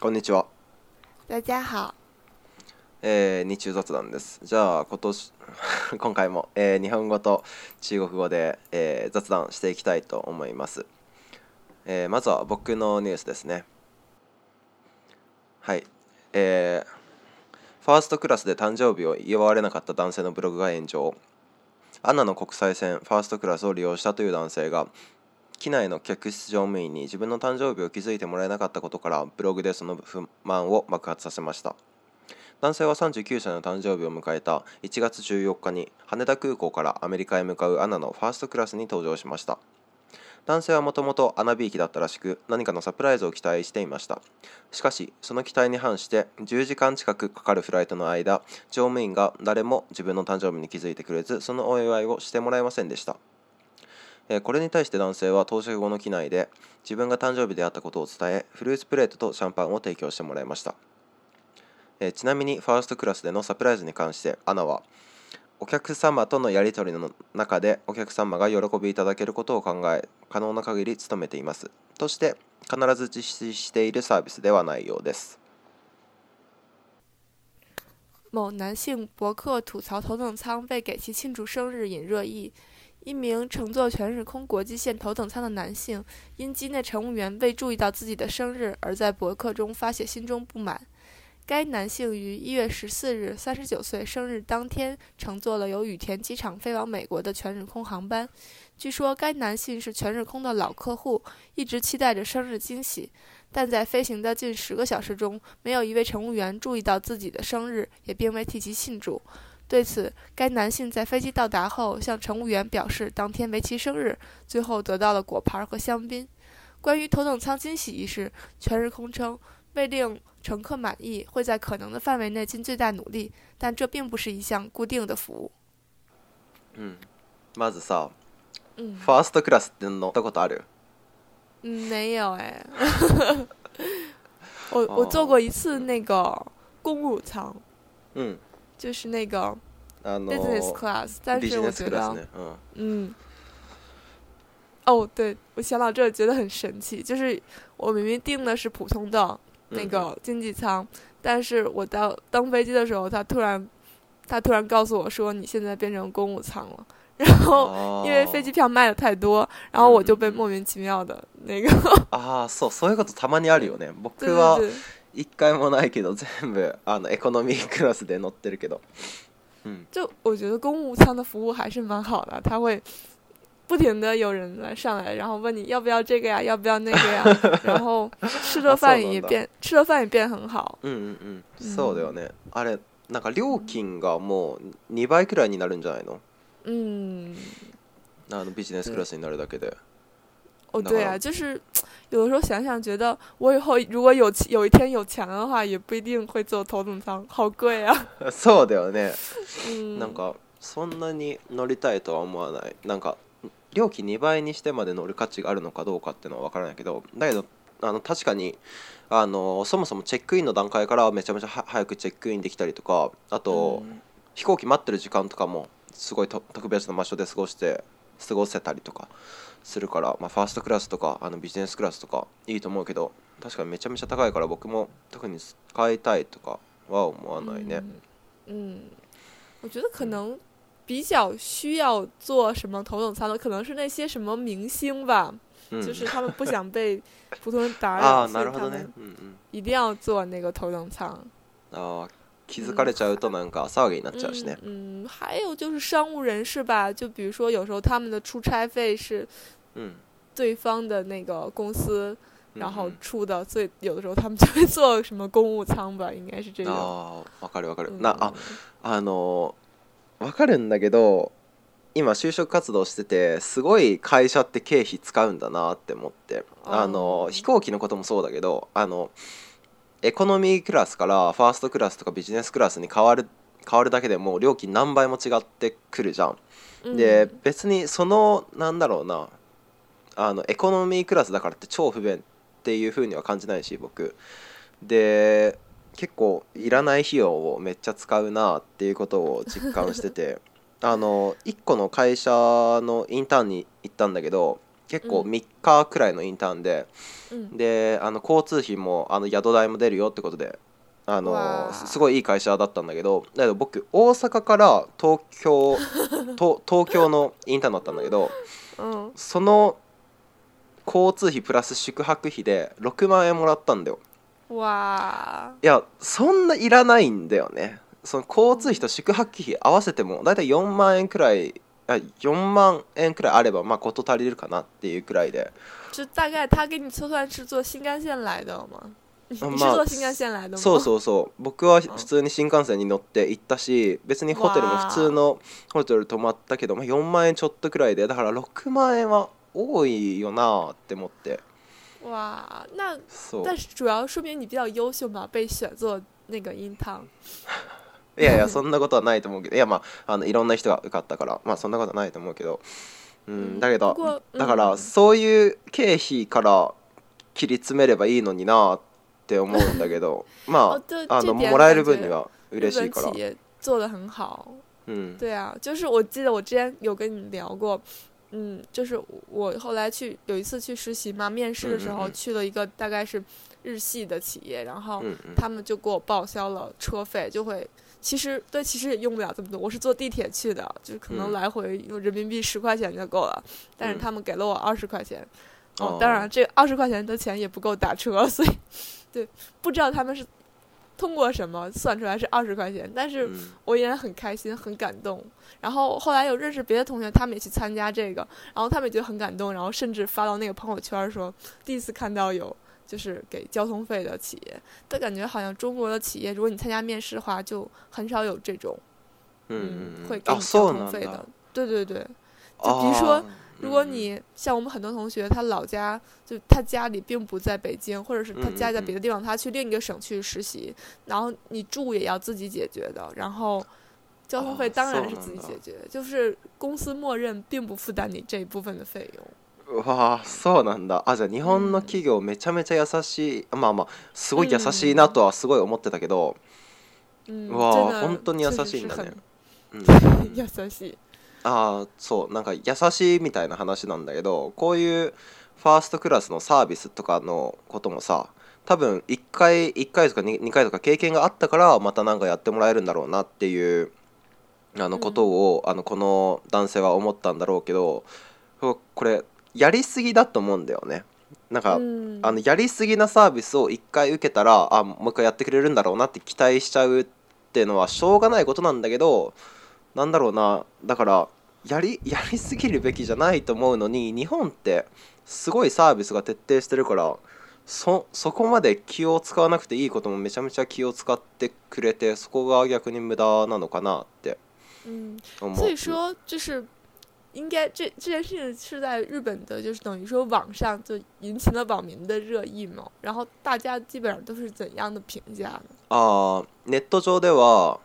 こんにちは。大家好。えー、日中雑談です。じゃあ今年 今回も、えー日本語と中国語で、えー雑談していきたいと思います。えーまずは僕のニュースですね。はい。えーファーストクラスで誕生日を祝われなかった男性のブログが炎上。アナの国際線ファーストクラスを利用したという男性が機内の客室乗務員に自分の誕生日を気づいてもらえなかったことからブログでその不満を爆発させました。男性は39歳の誕生日を迎えた1月14日に羽田空港からアメリカへ向かうアナのファーストクラスに搭乗しました。男性はもともとアナびいきだったらしく何かのサプライズを期待していました。しかしその期待に反して10時間近くかかるフライトの間乗務員が誰も自分の誕生日に気づいてくれずそのお祝いをしてもらえませんでした。えこれに対して男性は到着後の機内で自分が誕生日であったことを伝えフルーツプレートとシャンパンを提供してもらいました、えちなみにファーストクラスでのサプライズに関してアナはお客様とのやり取りの中でお客様が喜びいただけることを考え可能な限り努めていますとして必ず実施しているサービスではないようです某男性博客吐槽头等舱被给其庆祝生日引热议。一名乘坐全日空国际线头等舱的男性，因机内乘务员未注意到自己的生日，而在博客中发泄心中不满。该男性于一月十四日，三十九岁生日当天，乘坐了由羽田机场飞往美国的全日空航班。据说该男性是全日空的老客户，一直期待着生日惊喜，但在飞行的近十个小时中，没有一位乘务员注意到自己的生日，也并未替其庆祝。对此，该男性在飞机到达后向乘务员表示当天为其生日，最后得到了果盘和香槟。关于头等舱惊喜一事，全日空称为令乘客满意，会在可能的范围内尽最大努力，但这并不是一项固定的服务。うんまずさ嗯ファーストクラスって乗ったことある嗯，没有哎，我我坐过一次那个公务舱，うん 就是那个あの business class，但ビジ是我觉ネスクラス得ねうん嗯，哦，对，我想到这儿觉得很神奇，就是我明明订的是普通的那嗯个经济舱，但是我到登飞机的时候，他突然他突然告诉我说你现在变成公务舱了，然后あー因为飞机票卖的太多，然后我就被嗯嗯嗯莫名其妙的那个，ああそうそういうことたまにあるよね僕对は对对， 一回もないけど全部あのエコノミークラスで乗ってるけど。うん。就我觉得公务舱的服务还是蛮好的，他会。不停的有人来上来，然后问你要不要这个呀，要不要那个呀，然后吃的饭也 变吃的饭也变很好。うんうんうん。うんそうだよね。あれなんか料金がもう2倍くらいになるんじゃないの？嗯，あのビジネスクラスになるだけで哦，那对啊，就是 有的时候想想，觉得我以后如果有有一天有钱的话，也不一定会坐头等舱，好贵啊。そうだよね。嗯，なんかそんなに乗りたいとは思わない。なんか料金2倍にしてまで乗る価値があるのかどうかっていうのは分からないけどだけどあの確かにあのそもそもチェックインの段階からめちゃめちゃは早くチェックインできたりとかあと、嗯飛行機待ってる時間とかもすごいと特別な場所で過ごして過ごせたりとかするから、まあ、ファーストクラスとかあのビジネスクラスとかいいと思うけど確かにめちゃめちゃ高いから僕も特に使いたいとかは思わないね。嗯，我觉得可能比较需要坐什么头等舱的，可能是那些什么明星吧，うん就是他们不想被普通人打あ扰，あ所以他们。一定要坐那个头等舱。ああ気づかれちゃうとなんか騒ぎになっちゃうしね。嗯，嗯，还有就是商务人士吧，就比如说有时候他们的出差费是うん对方的那个公司うん然后出的，所以有的时候他们就会坐什么公务舱吧，应该是这种。ああわかるわかる。嗯なああのわかるんだけど今就職活動しててすごい会社って経費使うんだなって思ってあの飛行機のこともそうだけどあのエコノミークラスからファーストクラスとかビジネスクラスに変わる変わるだけでもう料金何倍も違ってくるじゃん。嗯で別にそのなんだろうなあのエコノミークラスだからって超不便っていう風には感じないし僕。で結構いらない費用をめっちゃ使うなっていうことを実感してて。あの1個の会社のインターンに行ったんだけど結構うん。3日くらいのインターンで、嗯であの交通費もあの宿代も出るよってことであわのあ。すすごいいい会社だったんだけどだけど僕大阪から東京 と東京のインターンだったんだけど嗯，その交通費プラス宿泊費で6万円もらったんだよ。哇，いやそんないらないんだよね。その交通費と宿泊費合わせてもだいたい4万円くらいあ4万円くらいあればまあ事足りるかなっていうくらいで。就大概他给你测算是坐新干线来的吗？你是まあ坐新干线来的吗？そうそうそう。僕は普通に新幹線に乗って行ったし別にホテルも普通のホテル泊まったけど、まあ、4万円ちょっとくらいで。だから6万円は多いよなって思って。哇，那そう。但是主要说明你比较优秀嘛，被选做那个音堂。いやいやそんなことはないと思うけど。いやまああのいろんな人が受かったから。まあそんなことはないと思うけど、うんうんだけどだからうんそういう経費から切り詰めればいいのになって思うんだけど。まああのもらえる分には日嬉しいから。做的很好。うん。对啊，就是我记得我之前有跟你聊过，嗯，就是我后来去有一次去实习嘛，面试的时嗯嗯嗯候去了一个大概是日系的企业，然后うんうん他们就给我报销了车费，就会其实对，其实也用不了这么多，我是坐地铁去的，就是可能嗯来回用人民币十块钱就够了，但是嗯他们给了我二十块钱。哦哦，当然，这二十块钱的钱也不够打车，所以对，不知道他们是 通过什么算出来是二十块钱，但是うん我依然很开心，很感动。然后后来有认识别的同学，他们也去参加这个，然后他们也觉得很感动，然后甚至发到那个朋友圈说，第一次看到有就是给交通费的企业，但感觉好像中国的企业，如果你参加面试的话，就很少有这种うん嗯うん会给你あそう交通なんだ费的。对对对，就比如说あー 如果うん你像我们很多同学，他老家就他家里并不在北京，或者是他嗯家在嗯别的地方，他去另一个省去实习，然后你住也要自己解决的，然后交通费啊当然是そうなんだ自己解决，就是公司默认并不负担你这一部分的费用。うわあそうなんだあじゃあ日本の企業めちゃめちゃ優しいまあまあすごい優しいなとはすごい思ってたけど、嗯，哇真的本当に優确しいんだね实是很うん優しい。 ああそうなんか優しいみたいな話なんだけどこういうファーストクラスのサービスとかのこともさ多分1回1回とか 2, 2回とか経験があったからまた何かやってもらえるんだろうなっていうあのことを、あのこの男性は思ったんだろうけどここれやりすぎだと思うんだよね。なんか、嗯，あのやりすぎなサービスを1回受けたらあもう一回やってくれるんだろうなって期待しちゃうっていうのはしょうがないことなんだけどなんだろうな。だからやり やりすぎるべきじゃないと思うのに日本ってすごいサービスが徹底してるからそそこまで気を使わなくていいこともめちゃめちゃ気を使ってくれてそこが逆に無駄なのかなって嗯，思う。所以说就是应该这这件事情是在日本的，就是等于说网上就引起了网民的热议嘛。然后大家基本上都是怎样的评价呢？あーネット上では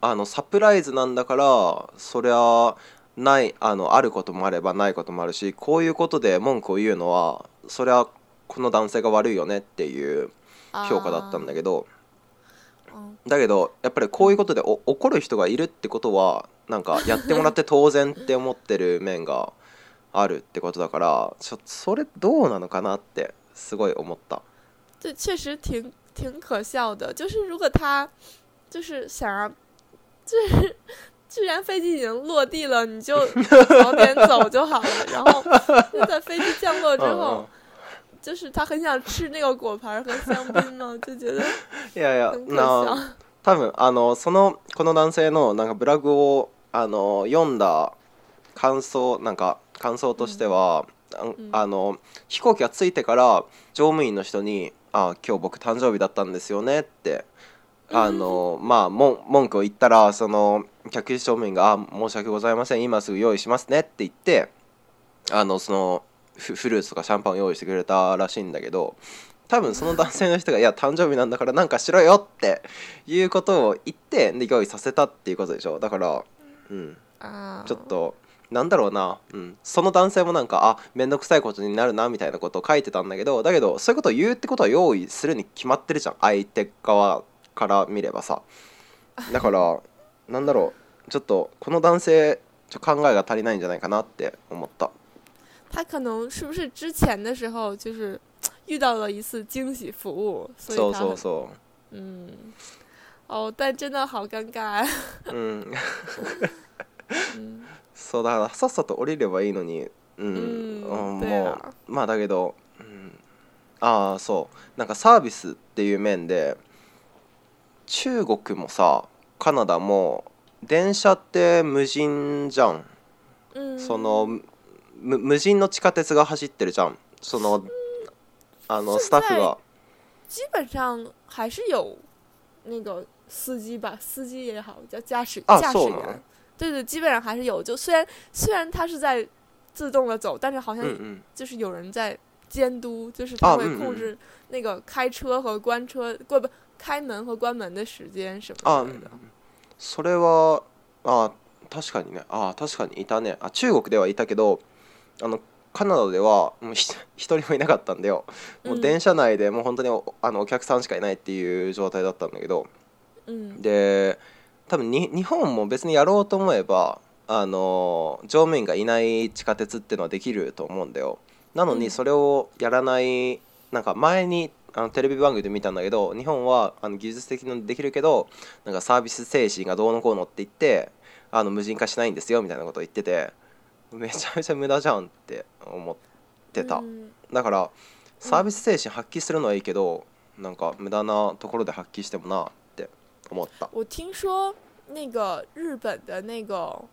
あのサプライズなんだからそりゃないあのあることもあればないこともあるしこういうことで文句を言うのはそりゃこの男性が悪いよねっていう評価だったんだけど嗯だけどやっぱりこういうことでお怒る人がいるってことはなんかやってもらって当然って思ってる面があるってことだからちょそれどうなのかなってすごい思った。这确实挺挺可笑的。就是如果他就是想要，就是既然飞机已经落地了，你就 早点走就好了。然后就在飞机降落之うんうん后，就是他很想吃那个果盘和香槟嘛，就觉得 いやいや很可な笑。多分あのそのこの男性のなんかブログをあの読んだ感想なんか感想としては、あんあの飛行機が着いてから乗務員の人に「あ今日僕誕生日だったんですよね」ってあの、まあも文句を言ったらその客室乗務員が「あ申し訳ございません今すぐ用意しますね」って言ってあのそのフフルーツとかシャンパンを用意してくれたらしいんだけど多分その男性の人が「いや誕生日なんだからなんかしろよ」っていうことを言ってで用意させたっていうことでしょ。だから、うん、啊，ちょっとなんだろうな、うん、その男性もなんかあ面倒くさいことになるなみたいなことを書いてたんだけどだけどそういうことを言うってことは用意するに決まってるじゃん。相手側から見ればさ。だからなんだろう。ちょっとこの男性ちょ考えが足りないんじゃないかなって思った。他可能是不是之前的时候就是遇到了一次惊喜服务，所以そうそうそ嗯，哦，但真的好尴尬。ううん嗯。そうだからさっさと降りればいいのに。うん、嗯，うん。对もう啊，まあだけど、うん、ああそう。なんかサービスっていう面で中国もさカナダも電車って無人じゃん。嗯，そのむ無人の地下鉄が走ってるじゃん。そのあのスタッフが。基本上还是有那个司机吧，司机也好，叫驾驶啊驾驶员，对对，基本上还是有。就虽然虽然他是在自动的走，但是好像うんうん就是有人在监督，就是他会控制那个开车和关车，不不开门和关门的时间什あ、うん么之类的。それはあ確かにね。あ確かにいたね。あ中国ではいたけどあのカナダではもうひ一人もいなかったんだよ。もう電車内でもう本当におあのお客さんしかいないっていう状態だったんだけど。嗯で多分に日本も別にやろうと思えばあの乗務員がいない地下鉄っていうのはできると思うんだよ。なのうん。にそれをやらないなんか前にあのテレビ番組で見たんだけど日本はあの技術的にできるけどなんかサービス精神がどうのこうのって言ってあの無人化しないんですよみたいなことを言っててめちゃめちゃ無駄じゃんって思ってた、嗯だからサービス精神発揮するのはいいけどなんか無駄なところで発揮してもなって思った。我听说那个日本的那个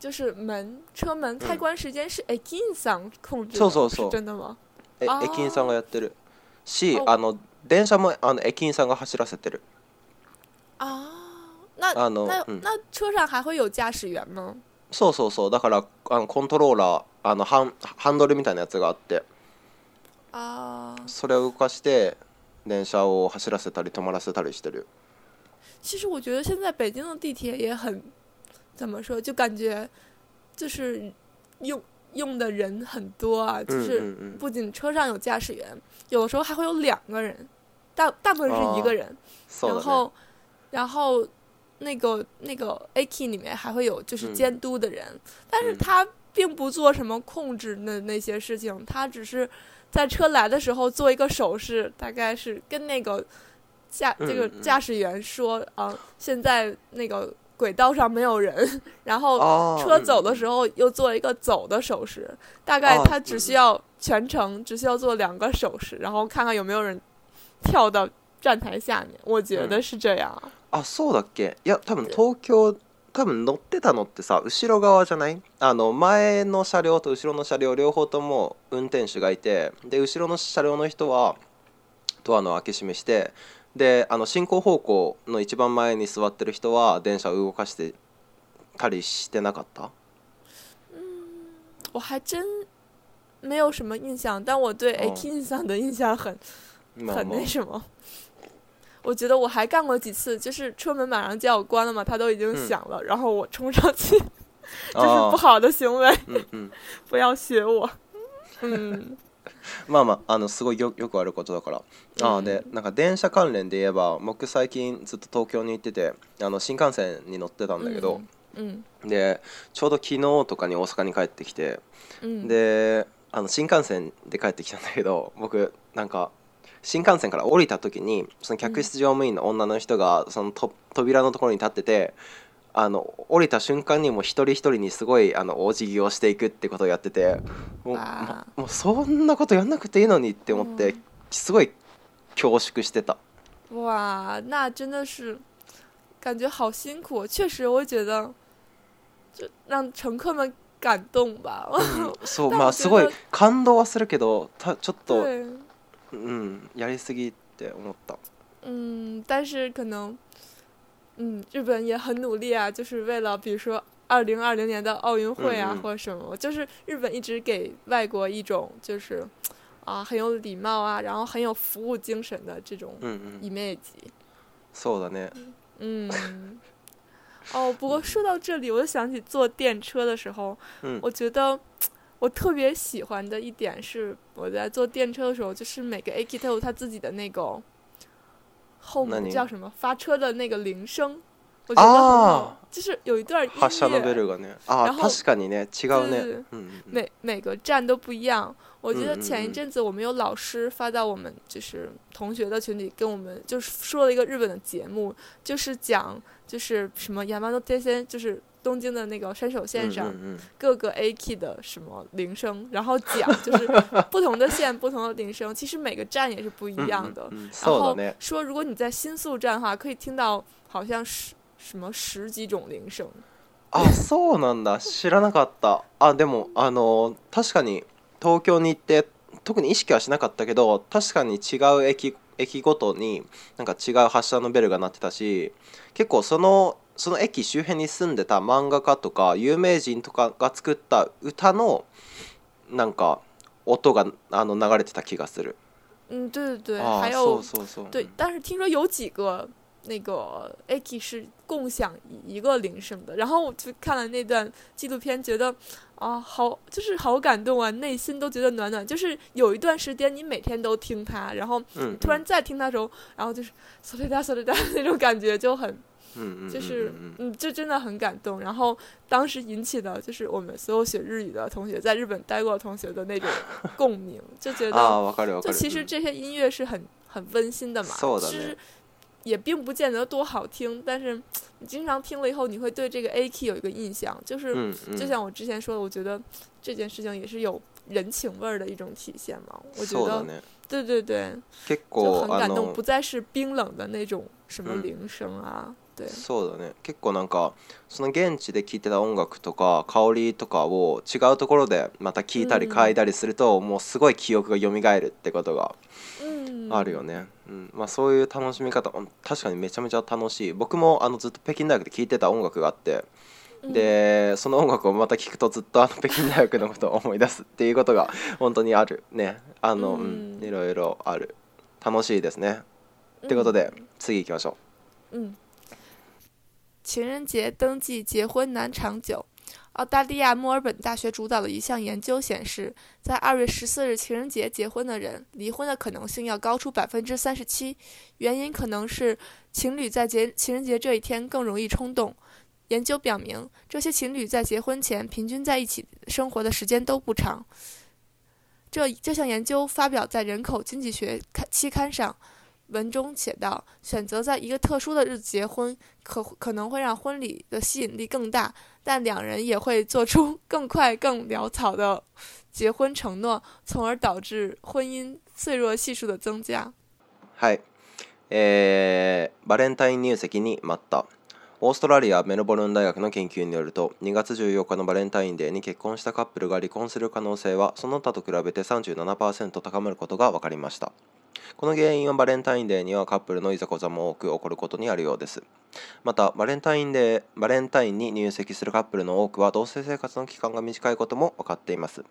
就是门车门开关时间是 Akin さん控制的，そうそうそう。是真的吗？駅員さんがやってるしおあの電車もあの駅員さんが走らせてる。啊，那あの那、うん。那车上还会有驾驶员吗？そうそうそう。だからあのコントローラーあのハンハンドルみたいなやつがあって。啊，それを動かして電車を走らせたり止まらせたりしてる。其实我觉得现在北京的地铁也很，怎么说，就感觉就是用用的人很多啊，就うん是うんうん不仅车上有驾驶员，有的时候还会有两个人，大大部分是一个人，そうだね然后然后那个那个 A K 里面还会有就是嗯监督的人，但是嗯他并不做什么控制的那些事情，他只是在车来的时候做一个手势，大概是跟那个驾嗯这个嗯驾驶员说啊，现在那个 轨道上没有人，然后あー车走的时候又做一个走的手势，大概哦他只需要全程只需要做两个手势，然后看看有没有人跳到站台下面，我觉得是这样。あそうだっけいや多分東京多分乗ってたのってさ後ろ側じゃないあの前の車両と後ろの車両両方とも運転手がいてで後ろの車両の人はドアの開け閉めして であの進行方向の一番前に座ってる人は電車を動かしてたりしてなかった我还真没有什么印象，但我对哦 A K 印象的印象很、很まあまあ那什么。我觉得我还干过几次，就是车门马上就要关了嘛，它都已经嗯响了，然后我冲上去，这是あー不好的行为，うんうん不要学我。嗯 まあまああのすごいよよくあることだから。あーでなんか電車関連で言えば僕最近ずっと東京に行っててあの新幹線に乗ってたんだけど、嗯でちょうど昨日とかに大阪に帰ってきて、嗯，であの新幹線で帰ってきたんだけど僕なんか新幹線から降りた時にその客室乗務員の女の人がそのと扉のところに立っててあの降りた瞬間にもう一人一人にすごいあのお辞儀をしていくってことをやっててもう,あも、もうそんなことやんなくていいのにって思って、うんすごい恐縮してた。哇，那真的是感觉好辛苦。确实，我觉得就让乘客们感动吧。うん そうまあすごい感動はするけどたちょっと、对，うん、やりすぎって思った。嗯，但是可能，嗯，日本也很努力啊，就是为了比如说二零二零年的奥运会啊，嗯嗯或者什么，就是日本一直给外国一种就是啊很有礼貌啊，然后很有服务精神的这种うんうん、 image。そうだね。嗯，哦，不过说到这里，我就想起坐电车的时候，うん我觉得我特别喜欢的一点是，我在坐电车的时候，就是每个 A K 它有它自己的那个 后那你门叫什么发车的那个铃声，我 我觉得很好啊，就是有一段音発射のベ乐，ルがねあ然後確かにね違うね对对对うんうんうん每每个站都不一样。我记得嗯嗯嗯前一阵子我们有老师发到我们就是同学的群里，跟我们就是说了一个日本的节目，就是讲就是什么亚麻诺天线，就是 东京的那个山手线上うんうんうん各个 A key 的什么铃声，然后讲就是不同的线不同的铃声，其实每个站也是不一样的。うんうんうん然后そうだね说，如果你在新宿站的话，可以听到好像十什么十几种铃声。あそうなんだ知らなかったあでもあの確かに東京に行って特に意識はしなかったけど確かに違う駅駅ごとになんか違う発車のベルが鳴ってたし結構その その駅周辺に住んでた漫画家とか有名人とかが作った歌のなんか音があの流れてた気がする。嗯，对对对，あ还そう有そうそう。对，但是听说有几个那个 A K 是共享一个铃声的，然后我就看了那段纪录片，觉得啊，好就是好感动啊，内心都觉得暖暖。就是有一段时间你每天都听它，然后うん突然再听它的时候，然后就是索雷达索雷达那种感觉就很 うんうんうんうん就是嗯，这真的很感动。然后当时引起的就是我们所有学日语的同学，在日本待过的同学的那种共鳴，就觉あ得あわかるわかる。就其实うん这些音乐是很很温馨的嘛，そうだね就是也并不见得多好听，但是你经常听了以后，你会对这个 A key 有一个印象，就是、うんうん就像我之前说的，我觉得这件事情也是有人情味儿的一种体现嘛。我觉得，そうだね。对对对，結就構あ很感动，の不再是冰冷的那种什么嗯铃声啊， 对，そうだね。結構なんかその現地で聴いてた音楽とか香りとかを違うところでまた聴いたりうん。嗅いだりすると、もうすごい記憶が蘇るってことが嗯，あるよね、うん。まあ、そういう楽しみ方うん確かにめちゃめちゃ楽しい。僕もあのずっと北京大学で聴いてた音楽があって、嗯でその音楽をまた聴くとずっとあの北京大学のことを思い出すっていうことが本当にあるね。あの、うん。うん、いろいろある。楽しいですね。ってことで、次行きましょ嗯，情人节登记结婚难长久。澳大利亚墨尔本大学主导的一项研究显示，在二月十四日情人节结婚的人，离婚的可能性要高出百分之三十七。原因可能是情侣在节情人节这一天更容易冲动。研究表明，这些情侣在结婚前平均在一起生活的时间都不长。这这项研究发表在《人口经济学》期刊上。文中写道：选择在一个特殊的日子结婚，可可能会让婚礼的吸引力更大，但两人也会做出更快、更潦草的结婚承诺，从而导致婚姻脆弱系数的增加。うはいえーバレンタイン入籍に待った オーストラリアメルボルン大学の研究によると2月14日のバレンタインデーに結婚したカップルが離婚する可能性はその他と比べて37%高まることが分かりました。この原因はバレンタインデーにはカップルのいざこざも多く起こることにあるようです。またバレンタインデーバレンタインに入籍するカップルの多くは同棲生活の期間が短いことも分かっています。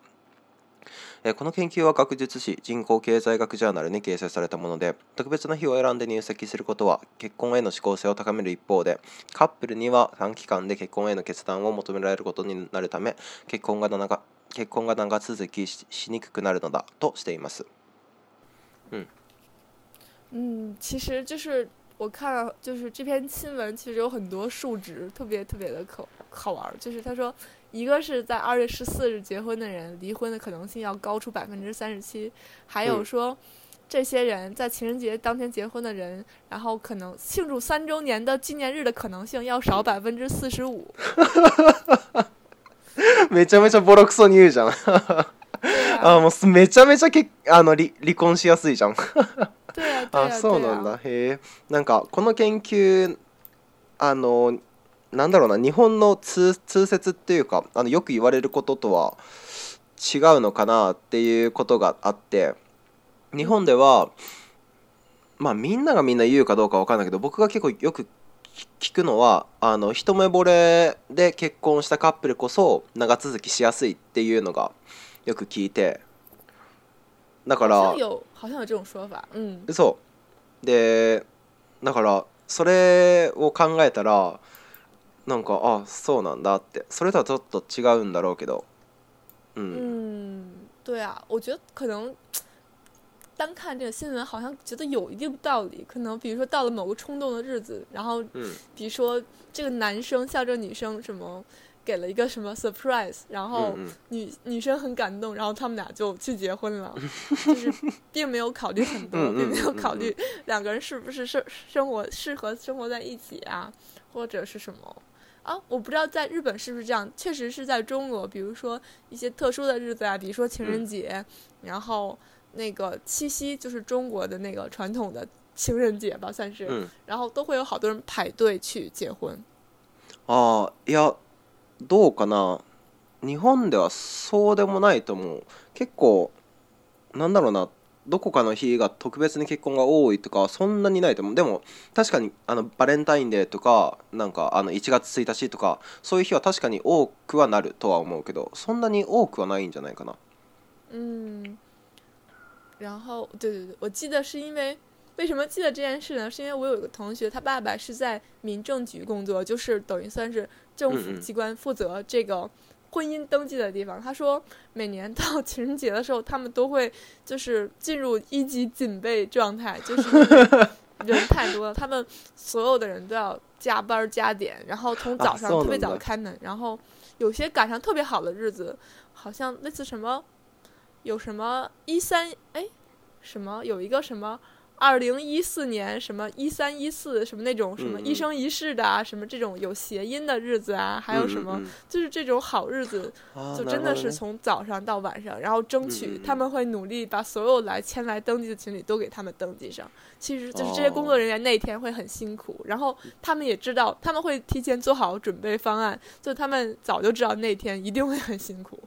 えこの研究は学術誌人口経済学ジャーナルに掲載されたもので特別な日を選んで入籍することは結婚への志向性を高める一方でカップルには短期間で結婚への決断を求められることになるため結婚が長結婚が長続きしにくくなるのだとしています嗯，其实就是我看，就是这篇新闻，其实有很多数值，特别特别的可好玩。就是他说，一个是在二月十四日结婚的人，离婚的可能性要高出百分之三十七，还有嗯说。这些人在情人节当天结婚的人，然后可能庆祝三周年的纪念日的可能性要少百分之四十五。めちゃめちゃボロクソに言うじゃん对啊，あもうめちゃめちゃけあの離離婚しやすいじゃん对啊，对あ啊，そうなん对啊だへえなんかこの研究あの なんだろうな日本の通通説っていうかあのよく言われることとは違うのかなっていうことがあって日本ではまあみんながみんな言うかどうかわかんないけど僕が結構よく聞くのはあの一目惚れで結婚したカップルこそ長続きしやすいっていうのがよく聞いてだか好ら像有好像有这种说法，嗯，そう。でだからそれを考えたらなんかあそうなんだってそれとはちょっと違うんだろうけどうん、嗯，对啊，我觉得可能 单看这个新闻，好像觉得有一定道理。可能比如说到了某个冲动的日子，然后嗯比如说这个男生向这个女生什么给了一个什么 surprise，然后うんうん女女生很感动，然后他们俩就去结婚了，就是并没有考虑很多，嗯嗯并没有嗯考虑两个人是不是生生活适合生活在一起啊，或者是什么。 啊，我不知道在日本是不是这样，确实是在中国，比如说一些特殊的日子啊，比如说情人节，然后那个七夕，就是中国的那个传统的情人节吧，算是，うん然后都会有好多人排队去结婚。ああいやどうかな日本ではそうでもないと思う結構なんだろうな どこかの日が特別に結婚が多いとかはそんなにないと思う。でも確かにあのバレンタインデーとかなんかあの1月1日とかそういう日は確かに多くはなるとは思うけどそんなに多くはないんじゃないかな。嗯，然后对对对，我记得是因为为什么记得这件事呢？是因为我有一个同学，他爸爸是在民政局工作，就是等于算是政府机关负责这个婚姻登记的地方。他说，每年到情人节的时候，他们都会就是进入一级警备状态，就是因为人太多了，他们所有的人都要加班加点，然后从早上特别啊そうなんだ早开门，然后有些赶上特别好的日子，好像类似什么，有什么一三哎，什么有一个什么 二零一四年什么一三一四什么那种什么嗯嗯一生一世的啊，什么这种有谐音的日子啊，还有什么、うんうん就是这种好日子，うん就真的是あーなるほどね从早上到晚上，然后争取嗯嗯嗯他们会努力把所有来前来登记的情侣都给他们登记上。其实就是这些工作人员那一天会很辛苦，然后他们也知道他们会提前做好准备方案，就他们早就知道那天一定会很辛苦。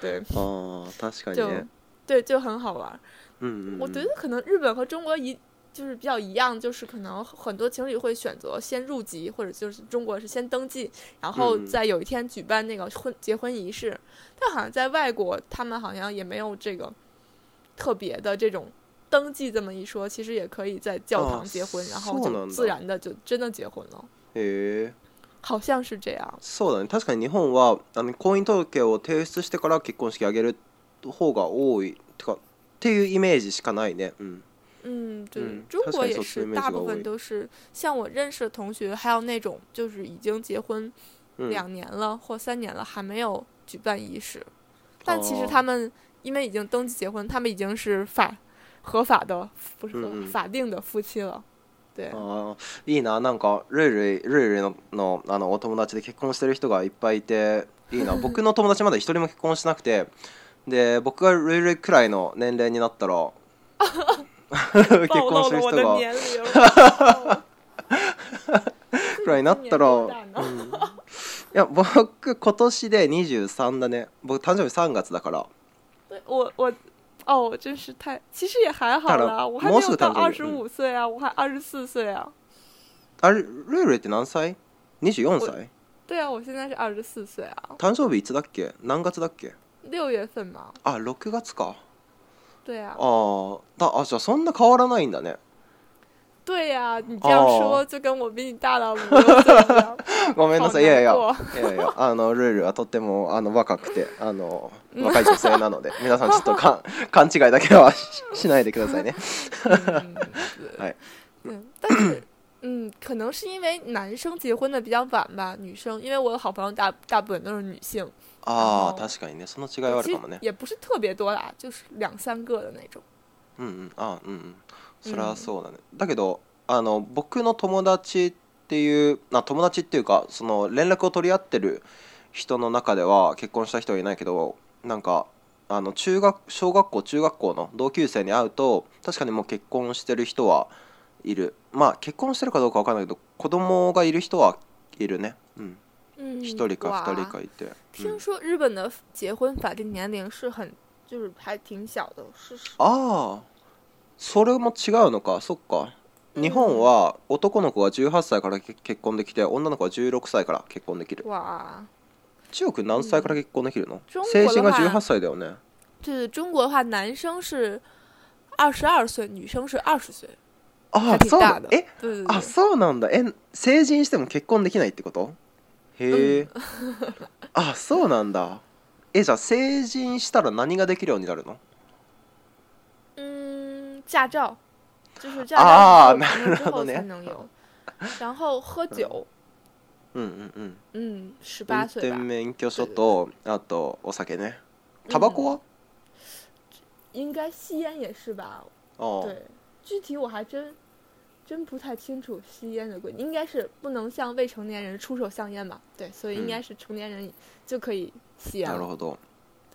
对，あー確かに就ね对就很好玩。 うんうんうん我觉得可能日本和中国一就是比较一样，就是可能很多情侣会选择先入籍，或者就是中国是先登记，然后嗯再有一天举办那个婚结婚仪式。但好像在外国，他们好像也没有这个特别的这种登记这么一说，其实也可以在教堂哦结婚，然后そうなんだ就自然的就真的结婚了，へえ好像是这样。そうだね確かに日本はあの婚姻届を提出してから結婚式挙げる方が多いてか っていうイメージしかないね。うん。嗯，对，嗯中国也他是大部分都是像我认识的同学，还有那种就是已经结婚うん两年了或三年了还没有举办仪式，但其实哦。他们因为已经登记结婚，他们已经是法合法的不是嗯嗯。法定的夫妻了。对，あーいいな。なんかルイルイルイルイののあのお友達で結婚してる人がいっぱいいていいな。僕の友達まだ一人も結婚しなくてで僕がルイルイくらいの年齢になったら 結暴婚する人がくらいになったら、うん。いや僕今年で23だね。僕誕生日3月だから。对我我哦，我真是太，其实也还好啦，我还没有到二十五岁啊，我还二十四岁啊。あれルイルイって何歳 ?24 歳？对啊，我现在是二十四岁啊，誕生日いつだっけ？何月だっけ？六月份嘛。あ6月か对啊あ，だあじゃあそんな変わらないんだね对呀、你这样说就跟我比你大了五六岁。ごめんなさいいやいやいやいやあのルールはとってもあの若くてあの若い女性なので皆さんちょっとか勘違いだけはししないでくださいね嗯，哎嗯，但是，嗯，可能是因为男生结婚的比较晚吧，女生，因为我的好朋友大大部分都是女性，ああ哦確かにね。その違いはあるかもね。也不是特别多啦，就是两三个的那种。うんうん。あうんうん。それはそうだね、だけどあの僕の友達っていうあ友達っていうかその連絡を取り合ってる人の中では結婚した人はいないけどなんかあの中学小学校中学校の同級生に会うと確かにもう結婚してる人はいる。まあ結婚してるかどうかわかんないけど子供がいる人はいるね。うん。嗯，一人か哇。二人かいて、う听ん、说日本的结婚法定年龄是很，就是还挺小的，是是。ああそれも違うのか。そっか。日本は男の子が18歳からけ結婚できて女の子は16歳から結婚できる。哇。中国何歳から結婚できるの、中国成人が的話18歳だよね。对中国的话，男生是二十二岁，女生是二十岁，あ还あそうな挺大的。えあ。そうなんだ。え成人しても結婚できないってこと？へえ、あそうなんだ。えじゃあ成人したら何ができるようになるの？嗯，驾照，就是驾啊照考了之后なるほどね。才能有。然后喝酒，うんうんうん。嗯，十運八岁転吧，免許証とあとお酒ね。タバコは、应该吸烟也是吧？ああ对，具体我还真真不太清楚吸烟的规定，应该是不能向未成年人出手香烟吧？对，所以应该是成年人就可以吸烟了。なるほど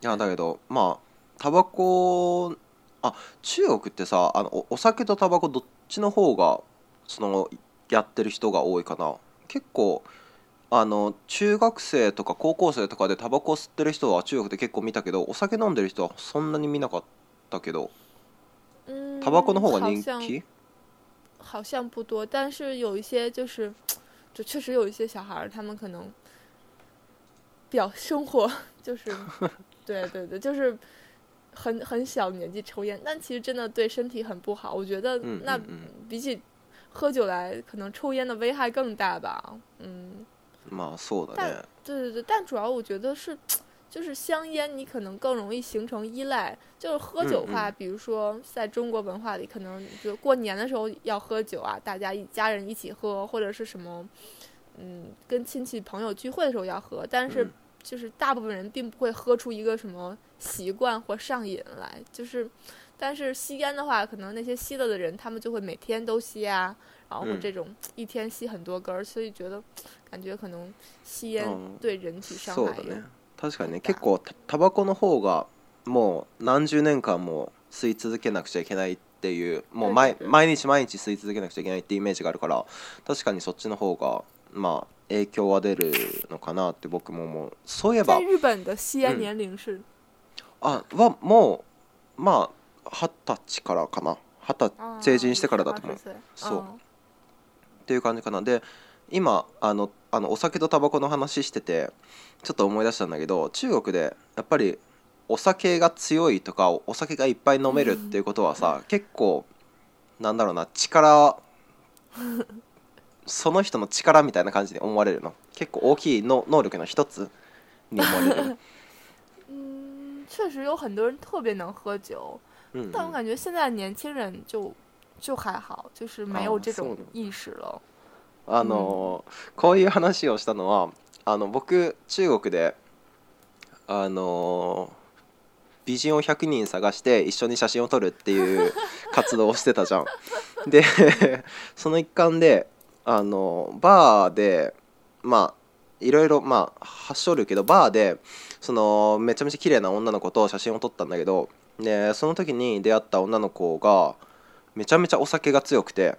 いやだけどまあタバコあ中国ってさあのおお酒とタバコどっちの方がそのやってる人が多いかな結構あの中学生とか高校生とかでタバコ吸ってる人は中国で結構見たけどお酒飲んでる人はそんなに見なかったけど嗯，タバコの方が人気？好像不多，但是有一些就是，就确实有一些小孩儿，他们可能比较生活，就是，对对对，就是很很小年纪抽烟，但其实真的对身体很不好。我觉得那嗯嗯嗯比起喝酒来，可能抽烟的危害更大吧。嗯，まあそうだね对对对，但主要我觉得是， 就是香烟，你可能更容易形成依赖。就是喝酒的话，比如说在中国文化里，可能就过年的时候要喝酒啊，大家一家人一起喝，或者是什么，嗯，跟亲戚朋友聚会的时候要喝。但是嗯就是大部分人并不会喝出一个什么习惯或上瘾来，就是。但是吸烟的话，可能那些吸了的人，他们就会每天都吸啊，然后或嗯这种一天吸很多根儿，所以觉得感觉可能吸烟嗯对人体伤害有そうだね 確かにね大結構タタバコの方がもう何十年間も吸い続けなくちゃいけないっていうもう毎うん。毎日毎日吸い続けなくちゃいけないっていうイメージがあるから確かにそっちの方がまあ影響は出るのかなって僕も思う。そういえば在日本的吸烟嗯年龄是、あはもうまあ二十歳からかな。二十啊成人してからだと思う。18岁そう。嗯っていう感じかな。で今あのあのお酒とタバコの話しててちょっと思い出したんだけど中国でやっぱりお酒が強いとかお酒がいっぱい飲めるっていうことはさ、結構なんだろうな力その人の力みたいな感じに思われるの。結構大きいの能力の一つに思われる、嗯，确实有很多人特别能喝酒，但我感觉现在年轻人就就还好，就是没有啊这种意识了。あのこういう話をしたのはあの僕中国であの美人を100人探して一緒に写真を撮るっていう 活動をしてたじゃん。で その一環であのバーでまあいろいろまあ発症るけどバーでそのめちゃめちゃ綺麗な女の子と写真を撮ったんだけどでその時に出会った女の子がめちゃめちゃお酒が強くて。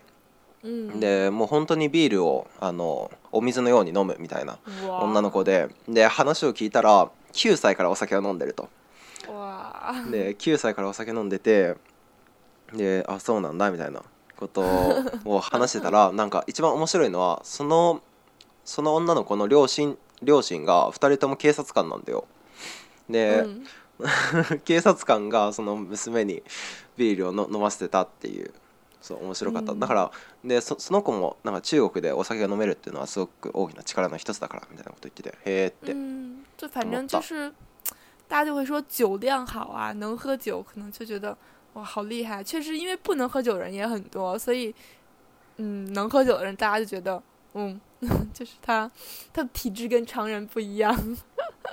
嗯，でもう本当にビールをあのお水のように飲むみたいな哇女の子で。で話を聞いたら9歳からお酒を飲んでると。哇，で9歳からお酒飲んでてであそうなんだみたいなことを話してたら なんか一番面白いのはそのその女の子の両親両親が2人とも警察官なんだよ。で、嗯，警察官がその娘にビールをの飲ませてたっていうそう面白かった、うんだからでそその子もなんか中国でお酒が飲めるっていうのはすごく大きな力の一つだからみたいなこと言っててへえって、嗯，就反正就是大家就会说酒量好啊，能喝酒，可能就觉得哇好厉害。确实，因为不能喝酒的人也很多，所以嗯，能喝酒的人大家就觉得嗯，就是他他的体质跟常人不一样。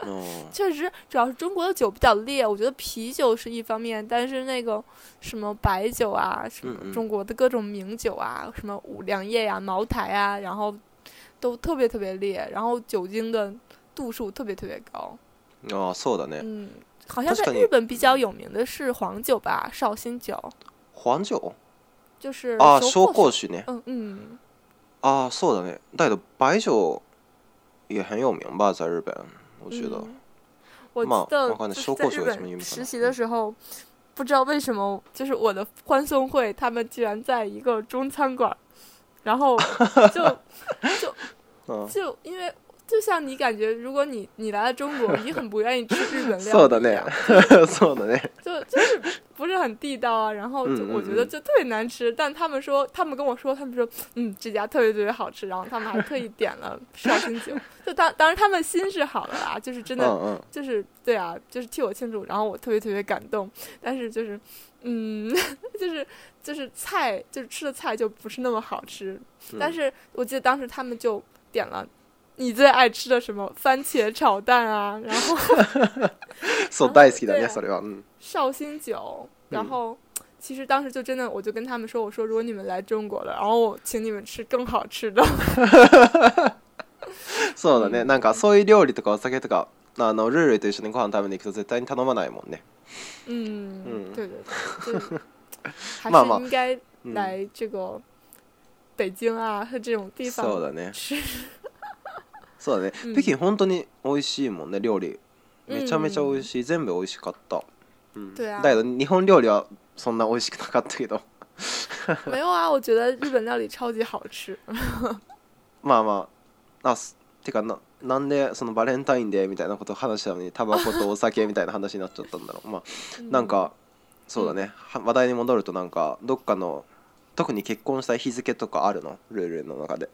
うん确实，主要是中国的酒比较烈，我觉得啤酒是一方面，但是那个什么白酒啊，什么嗯嗯中国的各种名酒啊，什么五粮液呀、茅台啊，然后都特别特别烈，然后酒精的度数特别特别高。ああそうだね嗯，好像在確かに日本比较有名的是黄酒吧，绍兴酒，黄酒就是ああ熟紹興酒ね嗯嗯，ああそうだねだけど白酒也很有名吧在日本 我觉得、嗯。我嘛记得在日本实习的时候，不知道为什么，就是我的欢送会，他们居然在一个中餐馆，然后就 就就因为就像你感觉，如果你你来了中国，你很不愿意吃日本料そうだね理一样，そうだね就就是 不是很地道啊，然后就嗯嗯我觉得嗯就特别难吃。但他们说，他们跟我说，他们说，嗯，这家特别特别好吃，然后他们还特意点了绍兴酒。就当当然他们心是好的啦，就是真的嗯嗯就是对啊，就是替我庆祝，然后我特别特别感动。但是就是，嗯，就是就是菜，就是吃的菜就不是那么好吃。但是我记得当时他们就点了 你最爱吃的什么番茄炒蛋啊，然后そう大好きだ对啊ねそれはうん绍兴酒，然嗯后。其实当时就真的，我就跟他们说：“我说如果你们来中国了，然后我请你们吃更好吃的。そうだねうんなんかそういう料理とかお酒とかあのルールと一緒にご飯食べに行くと絶対に頼まないもんね”嗯，嗯对对对，就是还嘛嘛是应该うん来这个北京啊和这种地方そうだね吃。 そうだね。うん。北京本当に美味しいもんね料理。めちゃめちゃ美味しい。全部美味しかった。うん。对啊だけど日本料理はそんな美味しくなかったけど。没有啊，我觉得日本料理超级好吃。まあまあ。あすてかななんでそのバレンタインデーみたいなことを話したのにタバコとお酒みたいな話になっちゃったんだろう。まあなんかそうだね、は話題に戻るとなんかどっかの特に結婚した日付とかあるの？ルールの中で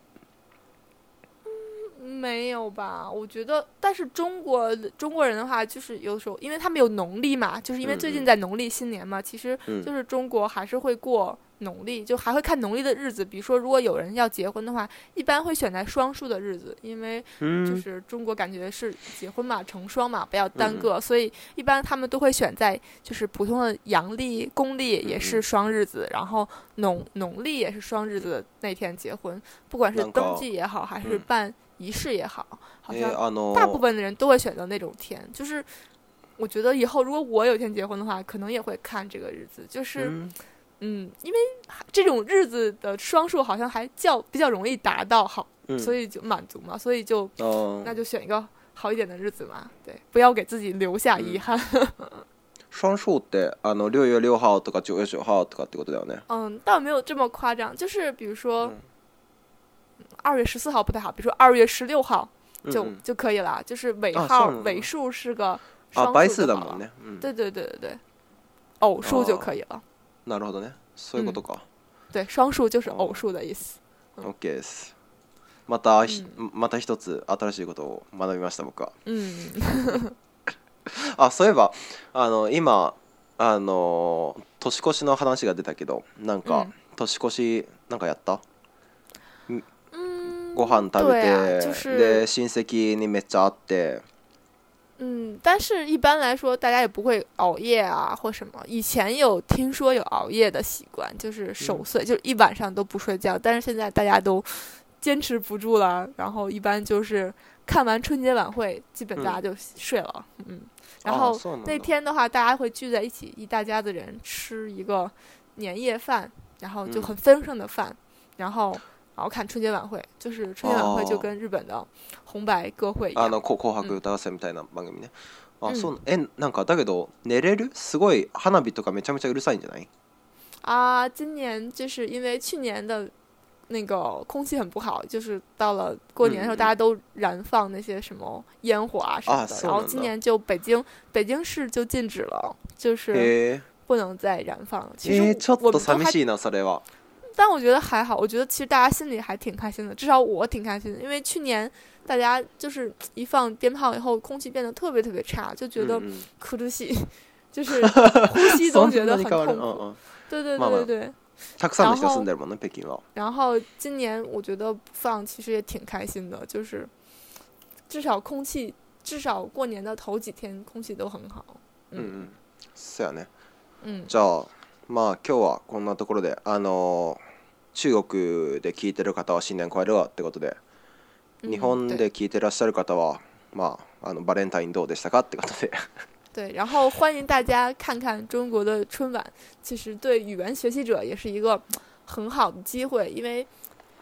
没有吧？我觉得，但是中国中国人的话，就是有时候，因为他们有农历嘛，就是因为最近在农历新年嘛，其实嗯。就是中国还是会过农历，就还会看农历的日子。比如说，如果有人要结婚的话，一般会选在双数的日子，因为就是中国感觉是结婚嘛，成双嘛，不要单嗯个，所以一般他们都会选在就是普通的阳历、公历也嗯是双日子，然后农农历也是双日子的那天结婚，不管是登记也好，还是嗯。办仪式也好，好え像ーあの大部分的人都会选择那种天。就是我觉得以后如果我有一天结婚的话，可能也会看这个日子，就是うん嗯，因为这种日子的双数好像还较比较容易达到好，うん所以就满足嘛，所以就あー那就选一个好一点的日子嘛，对，不要给自己留下遗憾。双数ってあの六月六号とか九月九号とかってことだよね嗯，倒没有这么夸张，就是比如说嗯 二月十四号不太好，比如说二月十六号就、うんうん就可以了，就是尾啊号そうなんだ尾数是个あ双倍数就好了。数だもんねうん对对对对对，偶数就啊可以了。なるほどねそういうことか对，双数就是哦偶数的意思。 OK ですまたひうまた一つ新しいことを学びました僕は嗯，あそういえばあの今あの年越しの話が出たけどなんか、うん年越しなんかやった嗯， ご飯食べ对啊，て、就是で親戚にめっちゃ会って嗯，但是一般来说，大家也不会熬夜啊或什么。以前有听说有熬夜的习惯，就是守岁，就一晚上都不睡觉。但是现在大家都坚持不住了，然后一般就是看完春节晚会，基本大家就睡了。嗯，然あ后そうなんだ那天的话，大家会聚在一起，一大家子人吃一个年夜饭，然后就嗯很丰盛的饭，然后 然后看春节晚会，就是春节晚会就哦跟日本的红白歌会一样。あのこ紅白歌合戦みたいな番組ね、あ、うんそうえなんかだけど寝れるすごい花火とかめちゃめちゃうるさいんじゃない啊，今年就是因为去年的那个空气很不好，就是到了过年的时候，嗯大家都燃放那些什么烟火啊什么的，啊是吗然后今年就北京北京市就禁止了，就是へえ不能再燃放了。其实えー、ちょっと我们都还，寂しいなそれは 但我觉得还好，我觉得其实大家心里还挺开心的，至少我挺开心的，因为去年大家就是一放鞭炮以后，空气变得特别特别差，就觉得うんうん哭出戏，就是呼吸都觉得很そんなに変わる痛苦。うんうん对对まあまあ对对对。たくさんの人然后住んでるもんね北京は然后今年我觉得放其实也挺开心的，就是至少空气，至少过年的头几天空气都很好。うんうんそやね嗯じゃあまあ今日はこんなところであのー 中国で聞いてる方は新年快乐ってことで、嗯日本对で聞いてらっしゃる方はまああのバレンタインどうでしたかってことで。对，然后欢迎大家看看中国的春晚，其实对语言学习者也是一个很好的机会，因为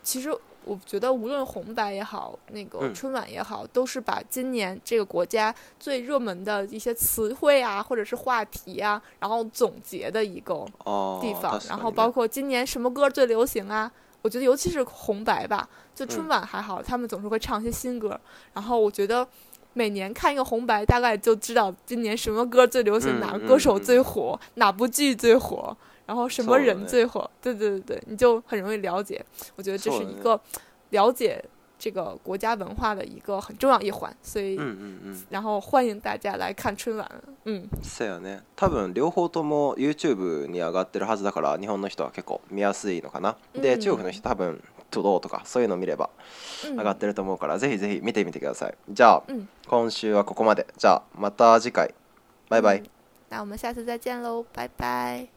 其实我觉得无论红白也好，那个嗯春晚也好，都是把今年这个国家最热门的一些词汇啊，或者是话题啊，然后总结的一个あー地方確，か然にね后包括今年什么歌最流行啊？我觉得尤其是红白吧，就春嗯晚还好，他们总是会唱一些新歌。然后我觉得， 每年看一个红白，大概就知道今年什么歌最流行，嗯哪个歌手嗯嗯最火，哪部剧最火， 然后什么人そうだね最火。对对对对，你就很容易了解。我觉得这そうだね是一个了解这个国家文化的一个很重要一环，所以、うんうんうん然后欢迎大家来看春晚。嗯，そうやね多分両方とも YouTube に上がってるはずだから日本の人は結構見やすいのかな、うんで中国の人多分「トド」とかそういうの見れば嗯上がってると思うから、ぜひぜひ見てみてくださいじゃあ、うん今週はここまでじゃあまた次回バイバイ、嗯那我们下次再见喽，拜拜。